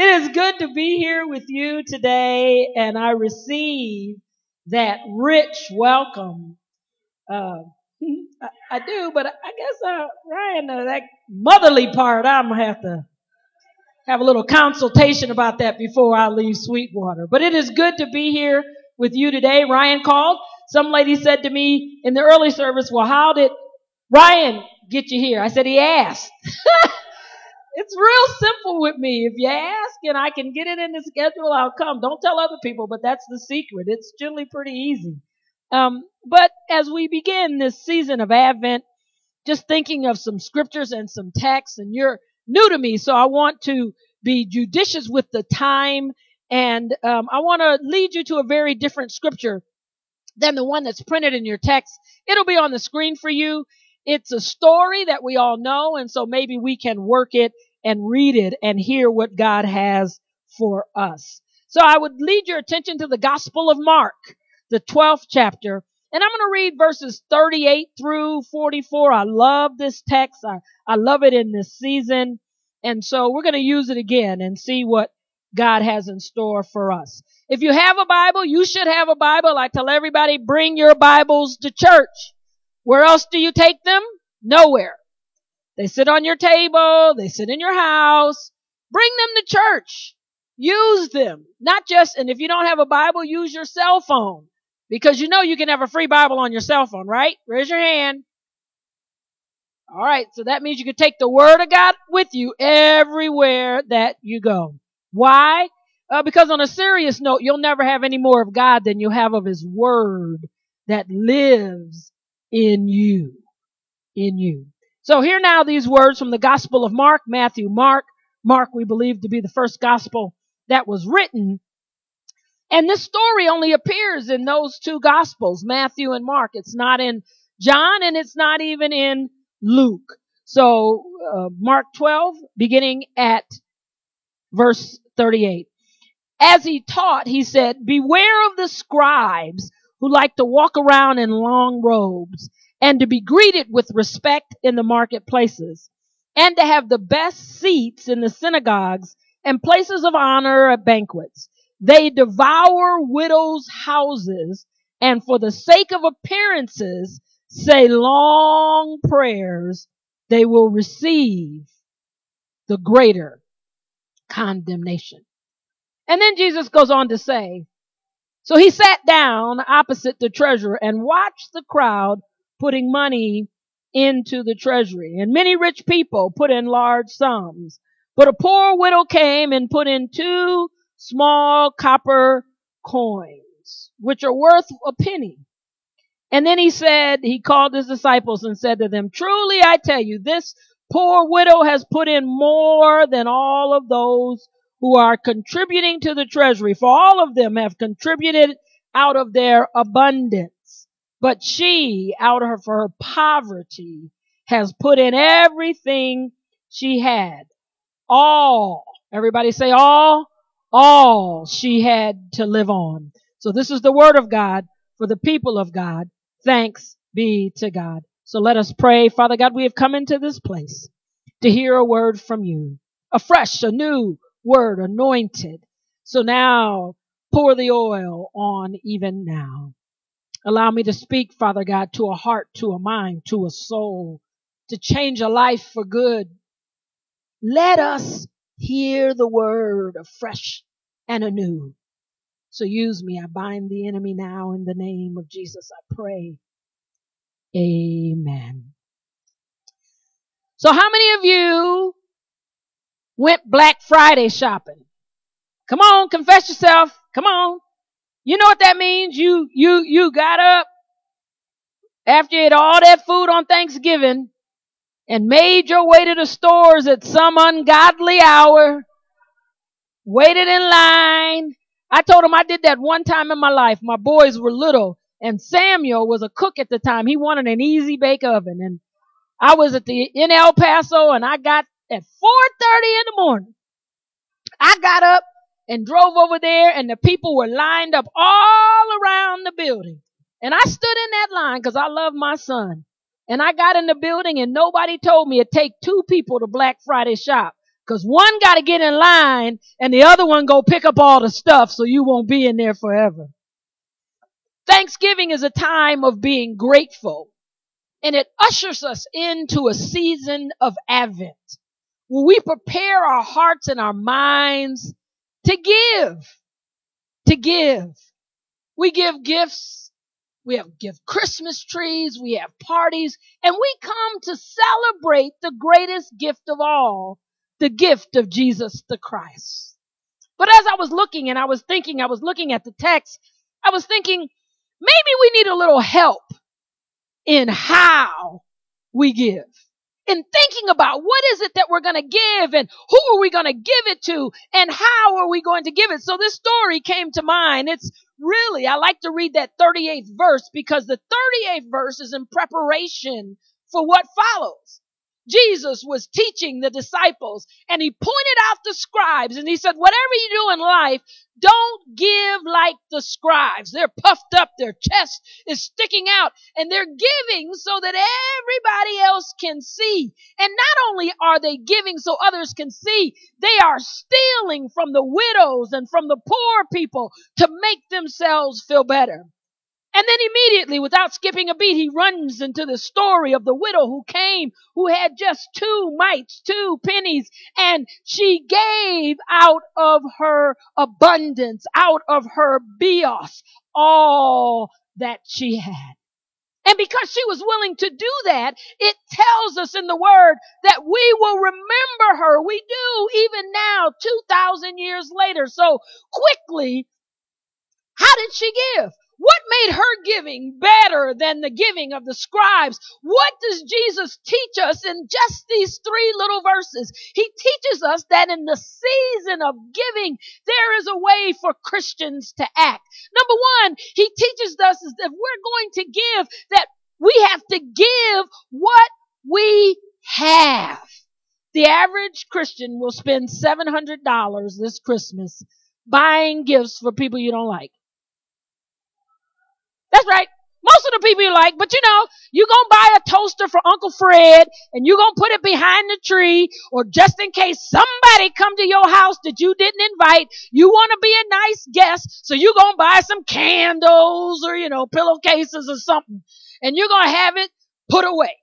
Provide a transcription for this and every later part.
It is good to be here with you today, and I receive that rich welcome. Uh, I, I, do, but I guess uh, Ryan, uh, that motherly part, I'm gonna have to have a little consultation about that before I leave Sweetwater. But it is good to be here with you today. Ryan called. Some lady said to me in the early service, "Well, how did Ryan get you here?" I said he asked. It's real simple with me. If you ask and I can get it in the schedule, I'll come. Don't tell other people, but that's the secret. It's generally pretty easy. Um, but as we begin this season of Advent, just thinking of some scriptures and some texts, and you're new to me, so I want to be judicious with the time, and um, I want to lead you to a very different scripture than the one that's printed in your text. It'll be on the screen for you. It's a story that we all know, and so maybe we can work it and read it and hear what God has for us. So I would lead your attention to the Gospel of Mark, the 12th chapter, and I'm going to read verses 38 through 44. I love this text. I, I love it in this season. And so we're going to use it again and see what God has in store for us. If you have a Bible, you should have a Bible. I tell everybody, bring your Bibles to church. Where else do you take them? Nowhere. They sit on your table. They sit in your house. Bring them to church. Use them. Not just, and if you don't have a Bible, use your cell phone. Because you know you can have a free Bible on your cell phone, right? Raise your hand. All right. So that means you can take the Word of God with you everywhere that you go. Why? Uh, because on a serious note, you'll never have any more of God than you have of His Word that lives in you. In you. So here now these words from the Gospel of Mark, Matthew, Mark. Mark we believe to be the first gospel that was written. And this story only appears in those two gospels, Matthew and Mark. It's not in John and it's not even in Luke. So uh, Mark 12 beginning at verse 38. As he taught, he said, beware of the scribes who like to walk around in long robes and to be greeted with respect in the marketplaces and to have the best seats in the synagogues and places of honor at banquets. They devour widows' houses and for the sake of appearances say long prayers. They will receive the greater condemnation. And then Jesus goes on to say, so he sat down opposite the treasurer and watched the crowd putting money into the treasury. And many rich people put in large sums. But a poor widow came and put in two small copper coins, which are worth a penny. And then he said, he called his disciples and said to them, truly I tell you, this poor widow has put in more than all of those who are contributing to the treasury, for all of them have contributed out of their abundance. But she, out of her poverty, has put in everything she had. All, everybody say all, all she had to live on. So this is the word of God for the people of God. Thanks be to God. So let us pray. Father God, we have come into this place to hear a word from you. A fresh, a new word, anointed. So now pour the oil on even now. Allow me to speak, Father God, to a heart, to a mind, to a soul, to change a life for good. Let us hear the word afresh and anew. So use me. I bind the enemy now in the name of Jesus. I pray. Amen. So how many of you went Black Friday shopping? Come on, confess yourself. Come on. You know what that means? You, you, you got up after you ate all that food on Thanksgiving and made your way to the stores at some ungodly hour, waited in line. I told him I did that one time in my life. My boys were little and Samuel was a cook at the time. He wanted an easy bake oven and I was at the, in El Paso and I got at 4.30 in the morning. I got up and drove over there and the people were lined up all around the building. And I stood in that line because I love my son. And I got in the building and nobody told me it take two people to Black Friday shop. Cause one got to get in line and the other one go pick up all the stuff so you won't be in there forever. Thanksgiving is a time of being grateful and it ushers us into a season of Advent where we prepare our hearts and our minds to give, to give. We give gifts. We have give Christmas trees. We have parties and we come to celebrate the greatest gift of all, the gift of Jesus the Christ. But as I was looking and I was thinking, I was looking at the text, I was thinking, maybe we need a little help in how we give. In thinking about what is it that we're going to give and who are we going to give it to and how are we going to give it. So this story came to mind. It's really, I like to read that 38th verse because the 38th verse is in preparation for what follows. Jesus was teaching the disciples and he pointed out the scribes and he said, whatever you do in life, don't give like the scribes. They're puffed up. Their chest is sticking out and they're giving so that everybody else can see. And not only are they giving so others can see, they are stealing from the widows and from the poor people to make themselves feel better. And then immediately, without skipping a beat, he runs into the story of the widow who came, who had just two mites, two pennies, and she gave out of her abundance, out of her bios, all that she had. And because she was willing to do that, it tells us in the word that we will remember her. We do even now, 2,000 years later. So quickly, how did she give? What made her giving better than the giving of the scribes? What does Jesus teach us in just these three little verses? He teaches us that in the season of giving, there is a way for Christians to act. Number one, he teaches us is that we're going to give, that we have to give what we have. The average Christian will spend $700 this Christmas buying gifts for people you don't like. That's right. Most of the people you like, but you know, you're gonna buy a toaster for Uncle Fred and you're gonna put it behind the tree or just in case somebody come to your house that you didn't invite, you wanna be a nice guest, so you gonna buy some candles or, you know, pillowcases or something and you're gonna have it put away.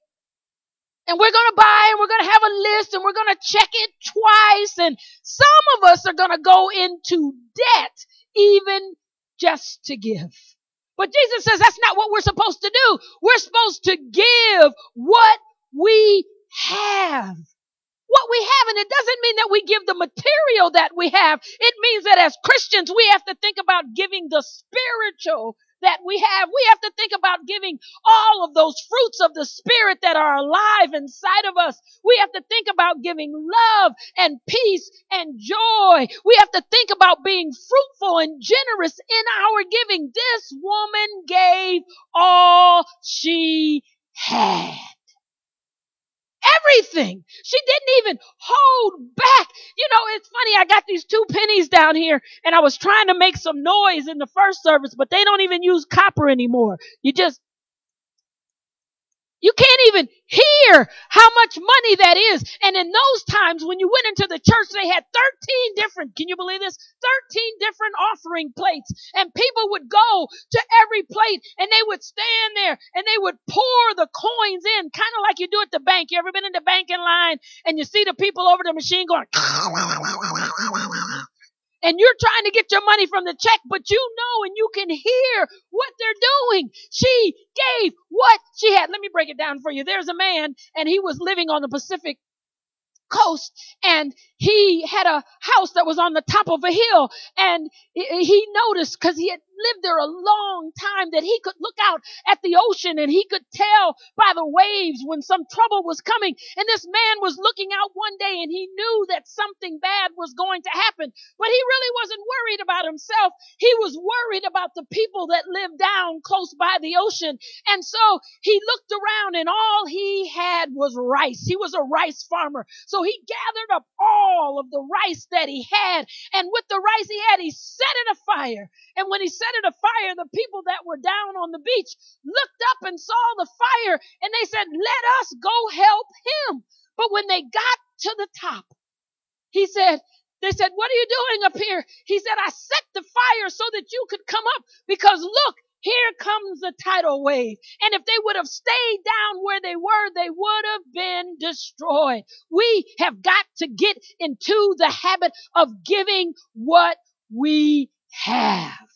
And we're gonna buy and we're gonna have a list and we're gonna check it twice and some of us are gonna go into debt even just to give. But Jesus says that's not what we're supposed to do. We're supposed to give what we have. What we have, and it doesn't mean that we give the material that we have. It means that as Christians, we have to think about giving the spiritual that we have. We have to think about giving all of those fruits of the Spirit that are alive inside of us. We have to think about giving love and peace and joy. We have to think about being fruitful and generous in our giving. This woman gave all she had everything. She didn't even hold back. You know, it's funny. I got these two pennies down here and I was trying to make some noise in the first service, but they don't even use copper anymore. You just you can't even hear how much money that is. And in those times when you went into the church, they had 13 different, can you believe this? 13 different offering plates. And people would go to every plate and they would stand there and they would pour the coins in, kind of like you do at the bank. You ever been in the banking line and you see the people over the machine going, and you're trying to get your money from the check, but you know and you can hear what they're doing. She gave what she had. Let me break it down for you. There's a man and he was living on the Pacific coast and he had a house that was on the top of a hill and he noticed because he had lived there a long time that he could look out at the ocean and he could tell by the waves when some trouble was coming. And this man was looking out one day and he knew that something bad was going to happen but he really wasn't worried about himself. He was worried about the people that lived down close by the ocean. And so he looked around and all he had was rice. He was a rice farmer. So he gathered up all of the rice that he had. And with the rice he had, he set it afire. And when he set it afire, the people that were down on the beach looked up and saw the fire and they said, let us go help him. But when they got to the top, He said, they said, what are you doing up here? He said, I set the fire so that you could come up because look, here comes the tidal wave. And if they would have stayed down where they were, they would have been destroyed. We have got to get into the habit of giving what we have.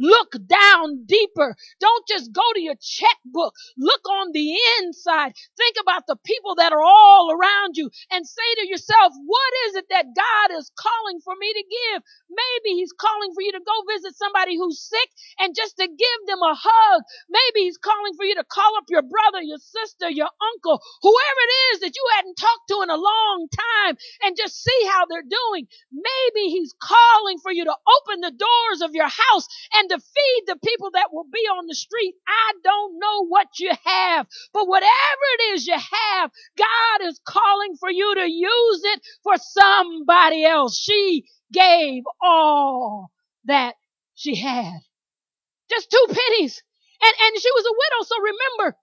Look down deeper. Don't just go to your checkbook. Look on the inside. Think about the people that are all around you and say to yourself, what is it that God is calling for me to give? Maybe he's calling for you to go visit somebody who's sick and just to give them a hug. Maybe he's calling for you to call up your brother, your sister, your uncle, whoever it is that you hadn't talked to in a long time and just see how they're doing. Maybe he's calling for you to open the doors of your house and to feed the people that will be on the street. I don't know what you have, but whatever it is you have, God is calling for you to use it for somebody else. She gave all that she had. Just two pennies. And, and she was a widow. So remember,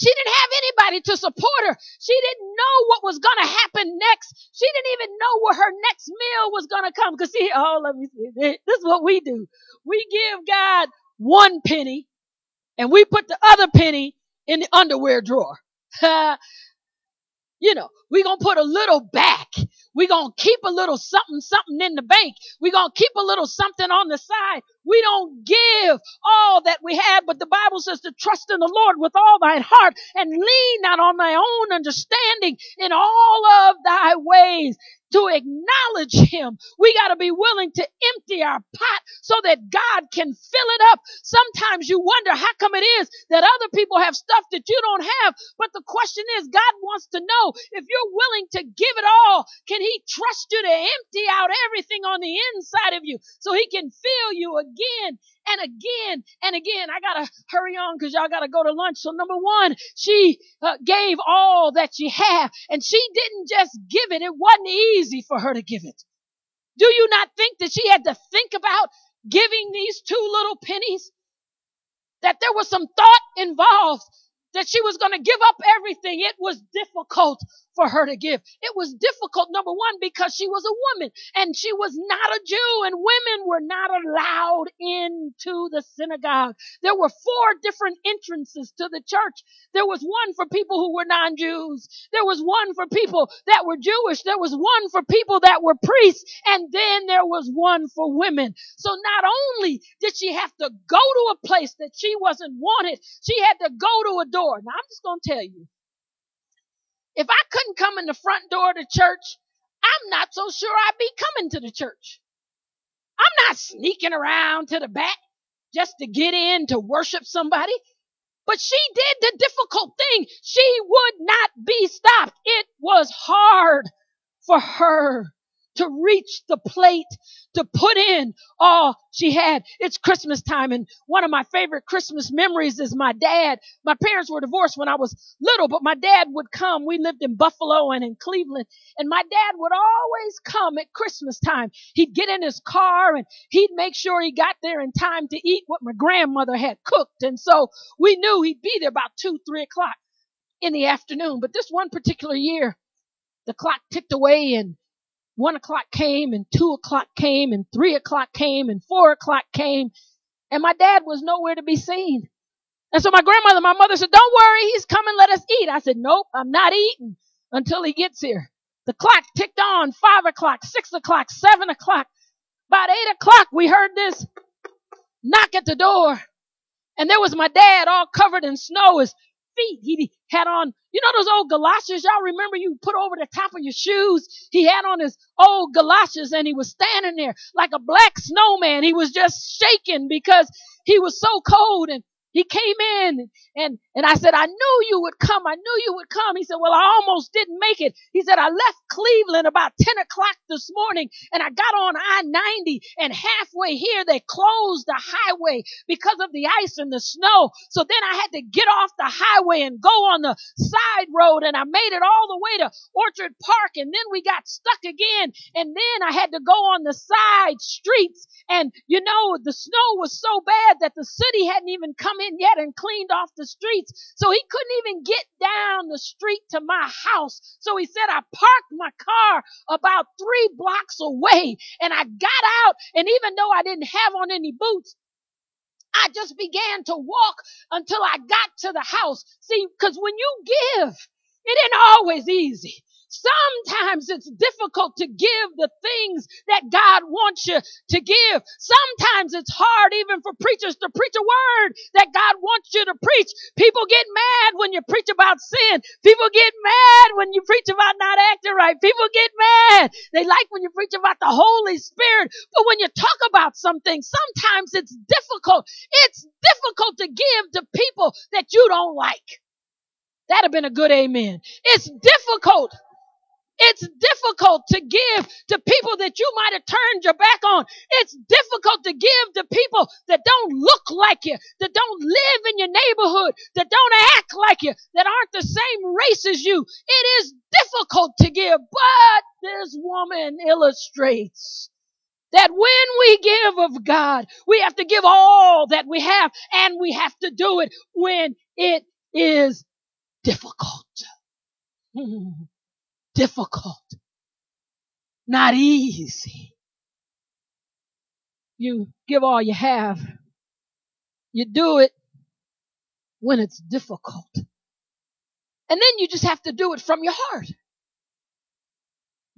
she didn't have anybody to support her. She didn't know what was going to happen next. She didn't even know where her next meal was going to come. Cause see, oh, let me see. This is what we do. We give God one penny and we put the other penny in the underwear drawer. you know, we're gonna put a little back. We gonna keep a little something, something in the bank. we gonna keep a little something on the side. We don't give all that we have, but the Bible says to trust in the Lord with all thine heart and lean not on thy own understanding in all of thy ways to acknowledge him. We got to be willing to empty our pot so that God can fill it up. Sometimes you wonder how come it is that other people have stuff that you don't have. But the question is, God wants to know if you're willing to give it all, can he trust you to empty out everything on the inside of you so he can fill you again and again and again. I gotta hurry on because y'all gotta go to lunch. So number one, she uh, gave all that she had and she didn't just give it. It wasn't easy for her to give it. Do you not think that she had to think about giving these two little pennies? That there was some thought involved that she was going to give up everything. It was difficult for her to give. It was difficult, number one, because she was a woman and she was not a Jew and women were not allowed into the synagogue. There were four different entrances to the church. There was one for people who were non-Jews. There was one for people that were Jewish. There was one for people that were priests. And then there was one for women. So not only did she have to go to a place that she wasn't wanted, she had to go to a door. Now I'm just going to tell you, if I couldn't come in the front door to church, I'm not so sure I'd be coming to the church. I'm not sneaking around to the back just to get in to worship somebody. But she did the difficult thing. She would not be stopped. It was hard for her to reach the plate to put in all she had. It's Christmas time and one of my favorite Christmas memories is my dad. My parents were divorced when I was little, but my dad would come. We lived in Buffalo and in Cleveland and my dad would always come at Christmas time. He'd get in his car and he'd make sure he got there in time to eat what my grandmother had cooked. And so we knew he'd be there about two, three o'clock in the afternoon. But this one particular year, the clock ticked away and one o'clock came and two o'clock came and three o'clock came and four o'clock came and my dad was nowhere to be seen. And so my grandmother, my mother said, don't worry, he's coming, let us eat. I said, nope, I'm not eating until he gets here. The clock ticked on five o'clock, six o'clock, seven o'clock. About eight o'clock, we heard this knock at the door. And there was my dad all covered in snow. His feet. He had on, you know, those old galoshes y'all remember you put over the top of your shoes. He had on his old galoshes and he was standing there like a black snowman. He was just shaking because he was so cold and he came in and, and I said, I knew you would come. I knew you would come. He said, well, I almost didn't make it. He said, I left Cleveland about 10 o'clock this morning and I got on I-90 and halfway here they closed the highway because of the ice and the snow. So then I had to get off the highway and go on the side road and I made it all the way to Orchard Park and then we got stuck again and then I had to go on the side streets and you know, the snow was so bad that the city hadn't even come come in yet and cleaned off the streets. So he couldn't even get down the street to my house. So he said, I parked my car about three blocks away and I got out. And even though I didn't have on any boots, I just began to walk until I got to the house. See, cause when you give, it ain't always easy. Sometimes it's difficult to give the things that God wants you to give. Sometimes it's hard even for preachers to preach a word that God wants you to preach. People get mad when you preach about sin. People get mad when you preach about not acting right. People get mad. They like when you preach about the Holy Spirit. But when you talk about something, sometimes it's difficult. It's difficult to give to people that you don't like. That'd have been a good amen. It's difficult it's difficult to give to people that you might have turned your back on. It's difficult to give to people that don't look like you, that don't live in your neighborhood, that don't act like you, that aren't the same race as you. It is difficult to give, but this woman illustrates that when we give of God, we have to give all that we have and we have to do it when it is difficult. difficult, not easy. You give all you have. You do it when it's difficult. And then you just have to do it from your heart.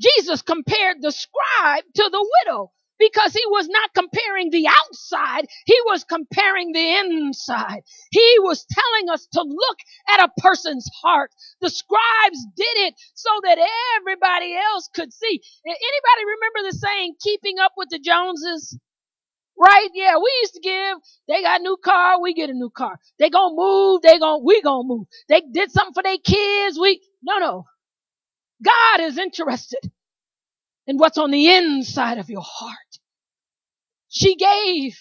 Jesus compared the scribe to the widow because he was not comparing the outside. He was comparing the inside. He was telling us to look at a person's heart. The scribes did it so that everybody else could see. Anybody remember the saying, keeping up with the Joneses? Right? Yeah, we used to give. They got a new car, we get a new car. They gonna move, they gonna, we gonna move. They did something for their kids, we, no, no. God is interested in what's on the inside of your heart. She gave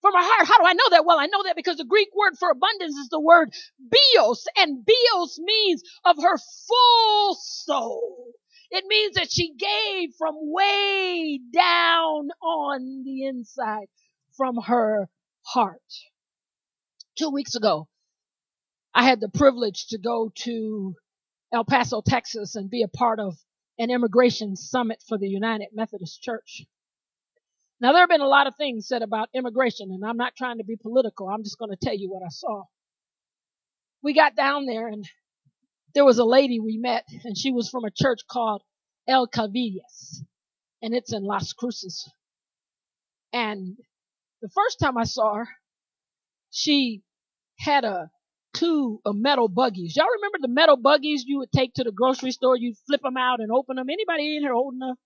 from her heart. How do I know that? Well, I know that because the Greek word for abundance is the word bios, and bios means of her full soul. It means that she gave from way down on the inside from her heart. Two weeks ago, I had the privilege to go to El Paso, Texas and be a part of an immigration summit for the United Methodist Church. Now, there have been a lot of things said about immigration, and I'm not trying to be political. I'm just going to tell you what I saw. We got down there, and there was a lady we met, and she was from a church called El Calvillas, and it's in Las Cruces. And the first time I saw her, she had a two of metal buggies. Y'all remember the metal buggies you would take to the grocery store? You'd flip them out and open them. Anybody in here old enough?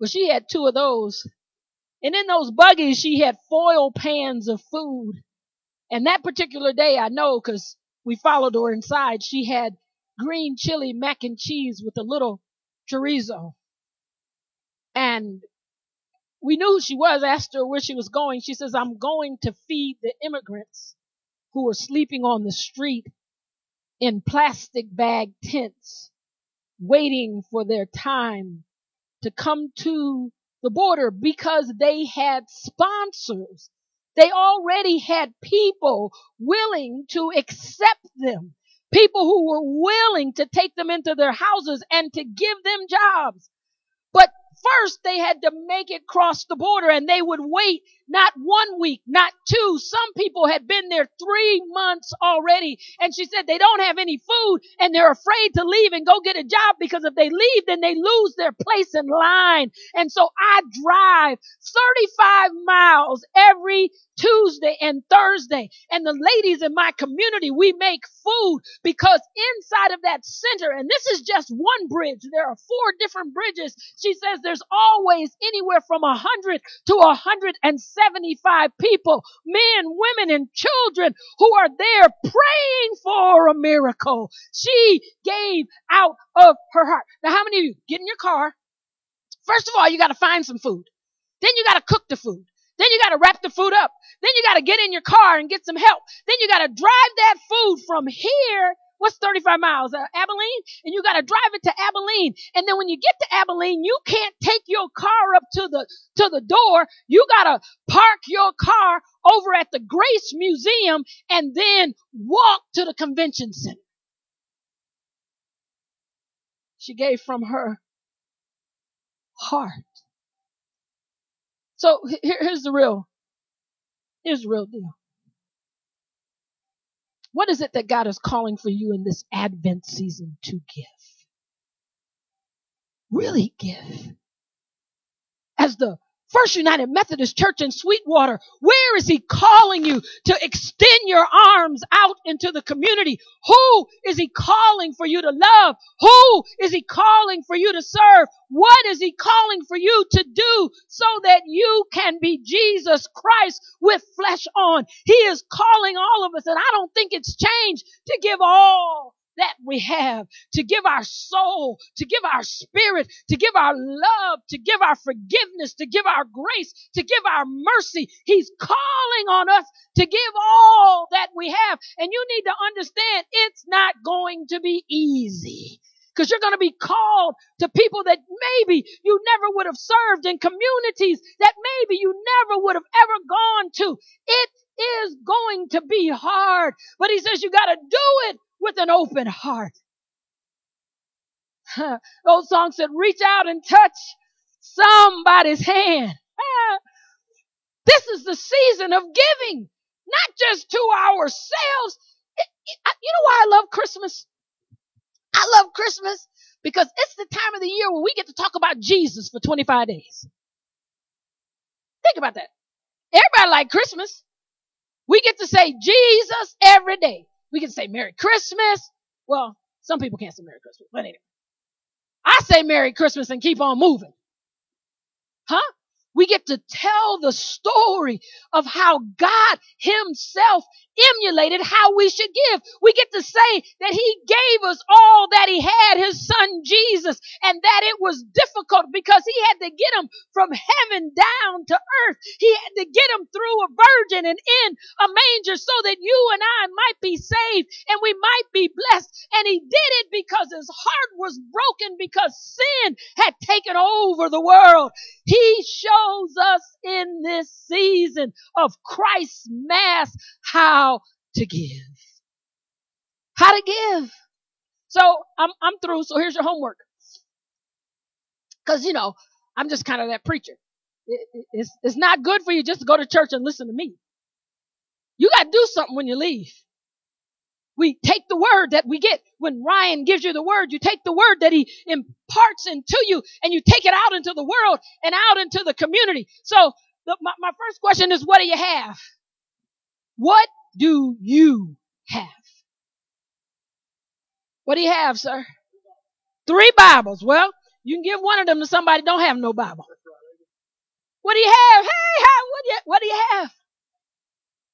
Well, she had two of those and in those buggies, she had foil pans of food. And that particular day, I know because we followed her inside, she had green chili mac and cheese with a little chorizo. And we knew who she was, asked her where she was going. She says, I'm going to feed the immigrants who are sleeping on the street in plastic bag tents, waiting for their time to come to the border because they had sponsors. They already had people willing to accept them. People who were willing to take them into their houses and to give them jobs. But first they had to make it cross the border and they would wait not one week, not two. Some people had been there three months already. And she said they don't have any food and they're afraid to leave and go get a job because if they leave, then they lose their place in line. And so I drive 35 miles every Tuesday and Thursday. And the ladies in my community, we make food because inside of that center, and this is just one bridge, there are four different bridges. She says there's always anywhere from a hundred to a hundred and 75 people, men, women, and children who are there praying for a miracle. She gave out of her heart. Now, how many of you get in your car? First of all, you got to find some food. Then you got to cook the food. Then you got to wrap the food up. Then you got to get in your car and get some help. Then you got to drive that food from here what's 35 miles? Uh, Abilene? And you got to drive it to Abilene. And then when you get to Abilene, you can't take your car up to the, to the door. You got to park your car over at the Grace Museum and then walk to the convention center. She gave from her heart. So here's the real, here's the real deal. What is it that God is calling for you in this Advent season to give? Really give. As the First United Methodist Church in Sweetwater. Where is he calling you to extend your arms out into the community? Who is he calling for you to love? Who is he calling for you to serve? What is he calling for you to do so that you can be Jesus Christ with flesh on? He is calling all of us and I don't think it's changed to give all that we have, to give our soul, to give our spirit, to give our love, to give our forgiveness, to give our grace, to give our mercy. He's calling on us to give all that we have. And you need to understand it's not going to be easy. Because you're going to be called to people that maybe you never would have served in communities that maybe you never would have ever gone to. It is going to be hard. But he says you got to do it with an open heart. Those songs said, reach out and touch somebody's hand. This is the season of giving, not just to ourselves. You know why I love Christmas? I love Christmas because it's the time of the year when we get to talk about Jesus for 25 days. Think about that. Everybody like Christmas. We get to say Jesus every day. We can say Merry Christmas. Well, some people can't say Merry Christmas, but anyway. I say Merry Christmas and keep on moving. Huh? We get to tell the story of how God himself emulated how we should give. We get to say that he gave us all that he had, his son Jesus, and that it was difficult because he had to get him from heaven down to earth. He had to get him through a virgin and in a manger so that you and I might be saved and we might be blessed. And he did it because his heart was broken because sin had taken over the world. He shows us in this season of Christ's mass how to give. How to give. So I'm, I'm through. So here's your homework. Cause you know, I'm just kind of that preacher. It, it, it's, it's not good for you just to go to church and listen to me. You got to do something when you leave. We take the word that we get when Ryan gives you the word. You take the word that he imparts into you and you take it out into the world and out into the community. So the, my, my first question is, what do you have? What do you have? What do you have, sir? Three Bibles. Well, you can give one of them to somebody don't have no Bible. What do you have? Hey, how, what do you, what do you have?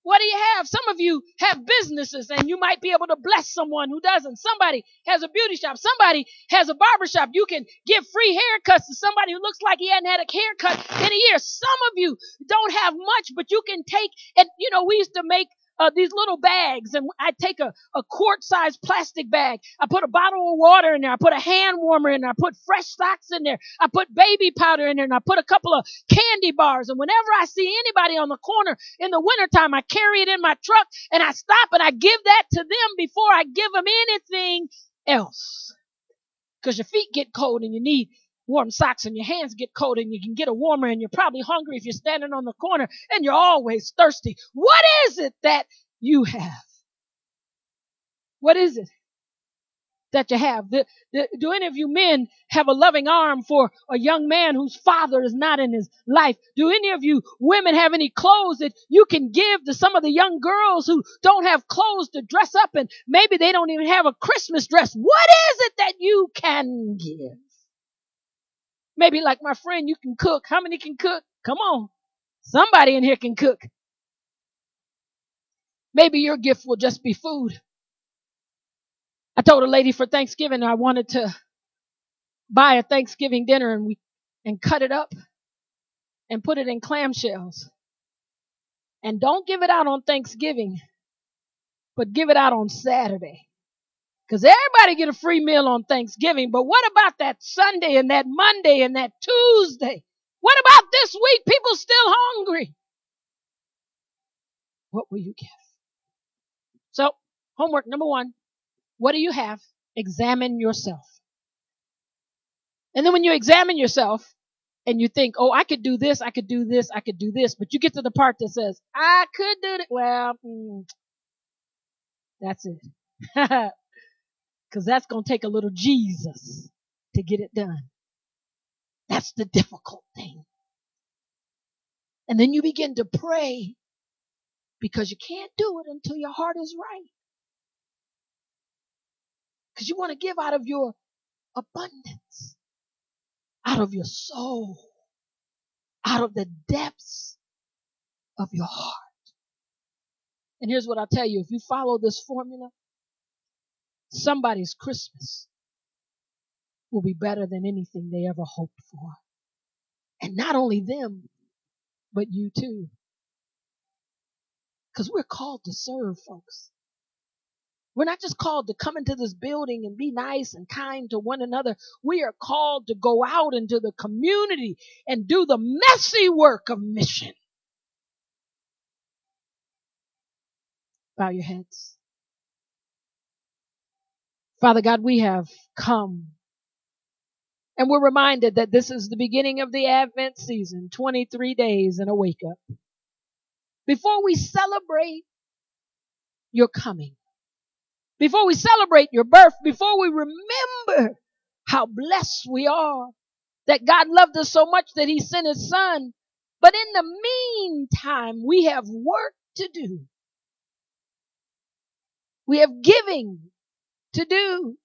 What do you have? Some of you have businesses and you might be able to bless someone who doesn't. Somebody has a beauty shop. Somebody has a barber shop. You can give free haircuts to somebody who looks like he hadn't had a haircut in a year. Some of you don't have much, but you can take and, you know, we used to make uh, these little bags and I take a, a quart sized plastic bag. I put a bottle of water in there. I put a hand warmer in there. I put fresh socks in there. I put baby powder in there and I put a couple of candy bars. And whenever I see anybody on the corner in the wintertime, I carry it in my truck and I stop and I give that to them before I give them anything else. Cause your feet get cold and you need warm socks and your hands get cold and you can get a warmer and you're probably hungry if you're standing on the corner and you're always thirsty. What is it that you have? What is it that you have? Do, any of you men have a loving arm for a young man whose father is not in his life? Do any of you women have any clothes that you can give to some of the young girls who don't have clothes to dress up and maybe they don't even have a Christmas dress? What is it that you can give? Maybe like my friend, you can cook. How many can cook? Come on. Somebody in here can cook. Maybe your gift will just be food. I told a lady for Thanksgiving I wanted to buy a Thanksgiving dinner and we and cut it up and put it in clamshells. And don't give it out on Thanksgiving, but give it out on Saturday. Because everybody get a free meal on Thanksgiving, but what about that Sunday and that Monday and that Tuesday? What about this week? People still hungry. What will you give? So, homework number one. What do you have? Examine yourself. And then when you examine yourself and you think, oh, I could do this, I could do this, I could do this, but you get to the part that says, I could do it. Well, mm, that's it. Cause that's going to take a little Jesus to get it done. That's the difficult thing. And then you begin to pray because you can't do it until your heart is right. Because you want to give out of your abundance, out of your soul, out of the depths of your heart. And here's what I'll tell you if you follow this formula, somebody's Christmas will be better than anything they ever hoped for. And not only them, but you too. Because we're called to serve, folks. We're not just called to come into this building and be nice and kind to one another. We are called to go out into the community and do the messy work of mission. Bow your heads. Father God, we have come and we're reminded that this is the beginning of the Advent season, 23 days and a wake up. Before we celebrate your coming, before we celebrate your birth, before we remember how blessed we are, that God loved us so much that he sent his son. But in the meantime, we have work to do. We have giving to do.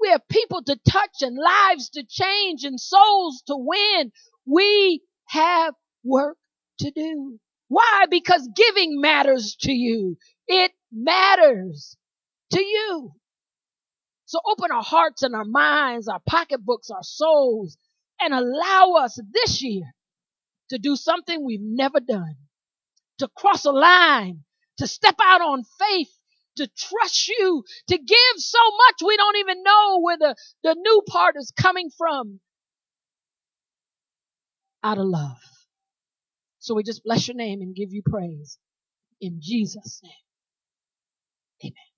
We have people to touch and lives to change and souls to win. We have work to do. Why? Because giving matters to you. It matters to you. So open our hearts and our minds, our pocketbooks, our souls, and allow us this year to do something we've never done, to cross a line, to step out on faith to trust you, to give so much we don't even know where the, the new part is coming from. Out of love. So we just bless your name and give you praise. In Jesus' name. Amen.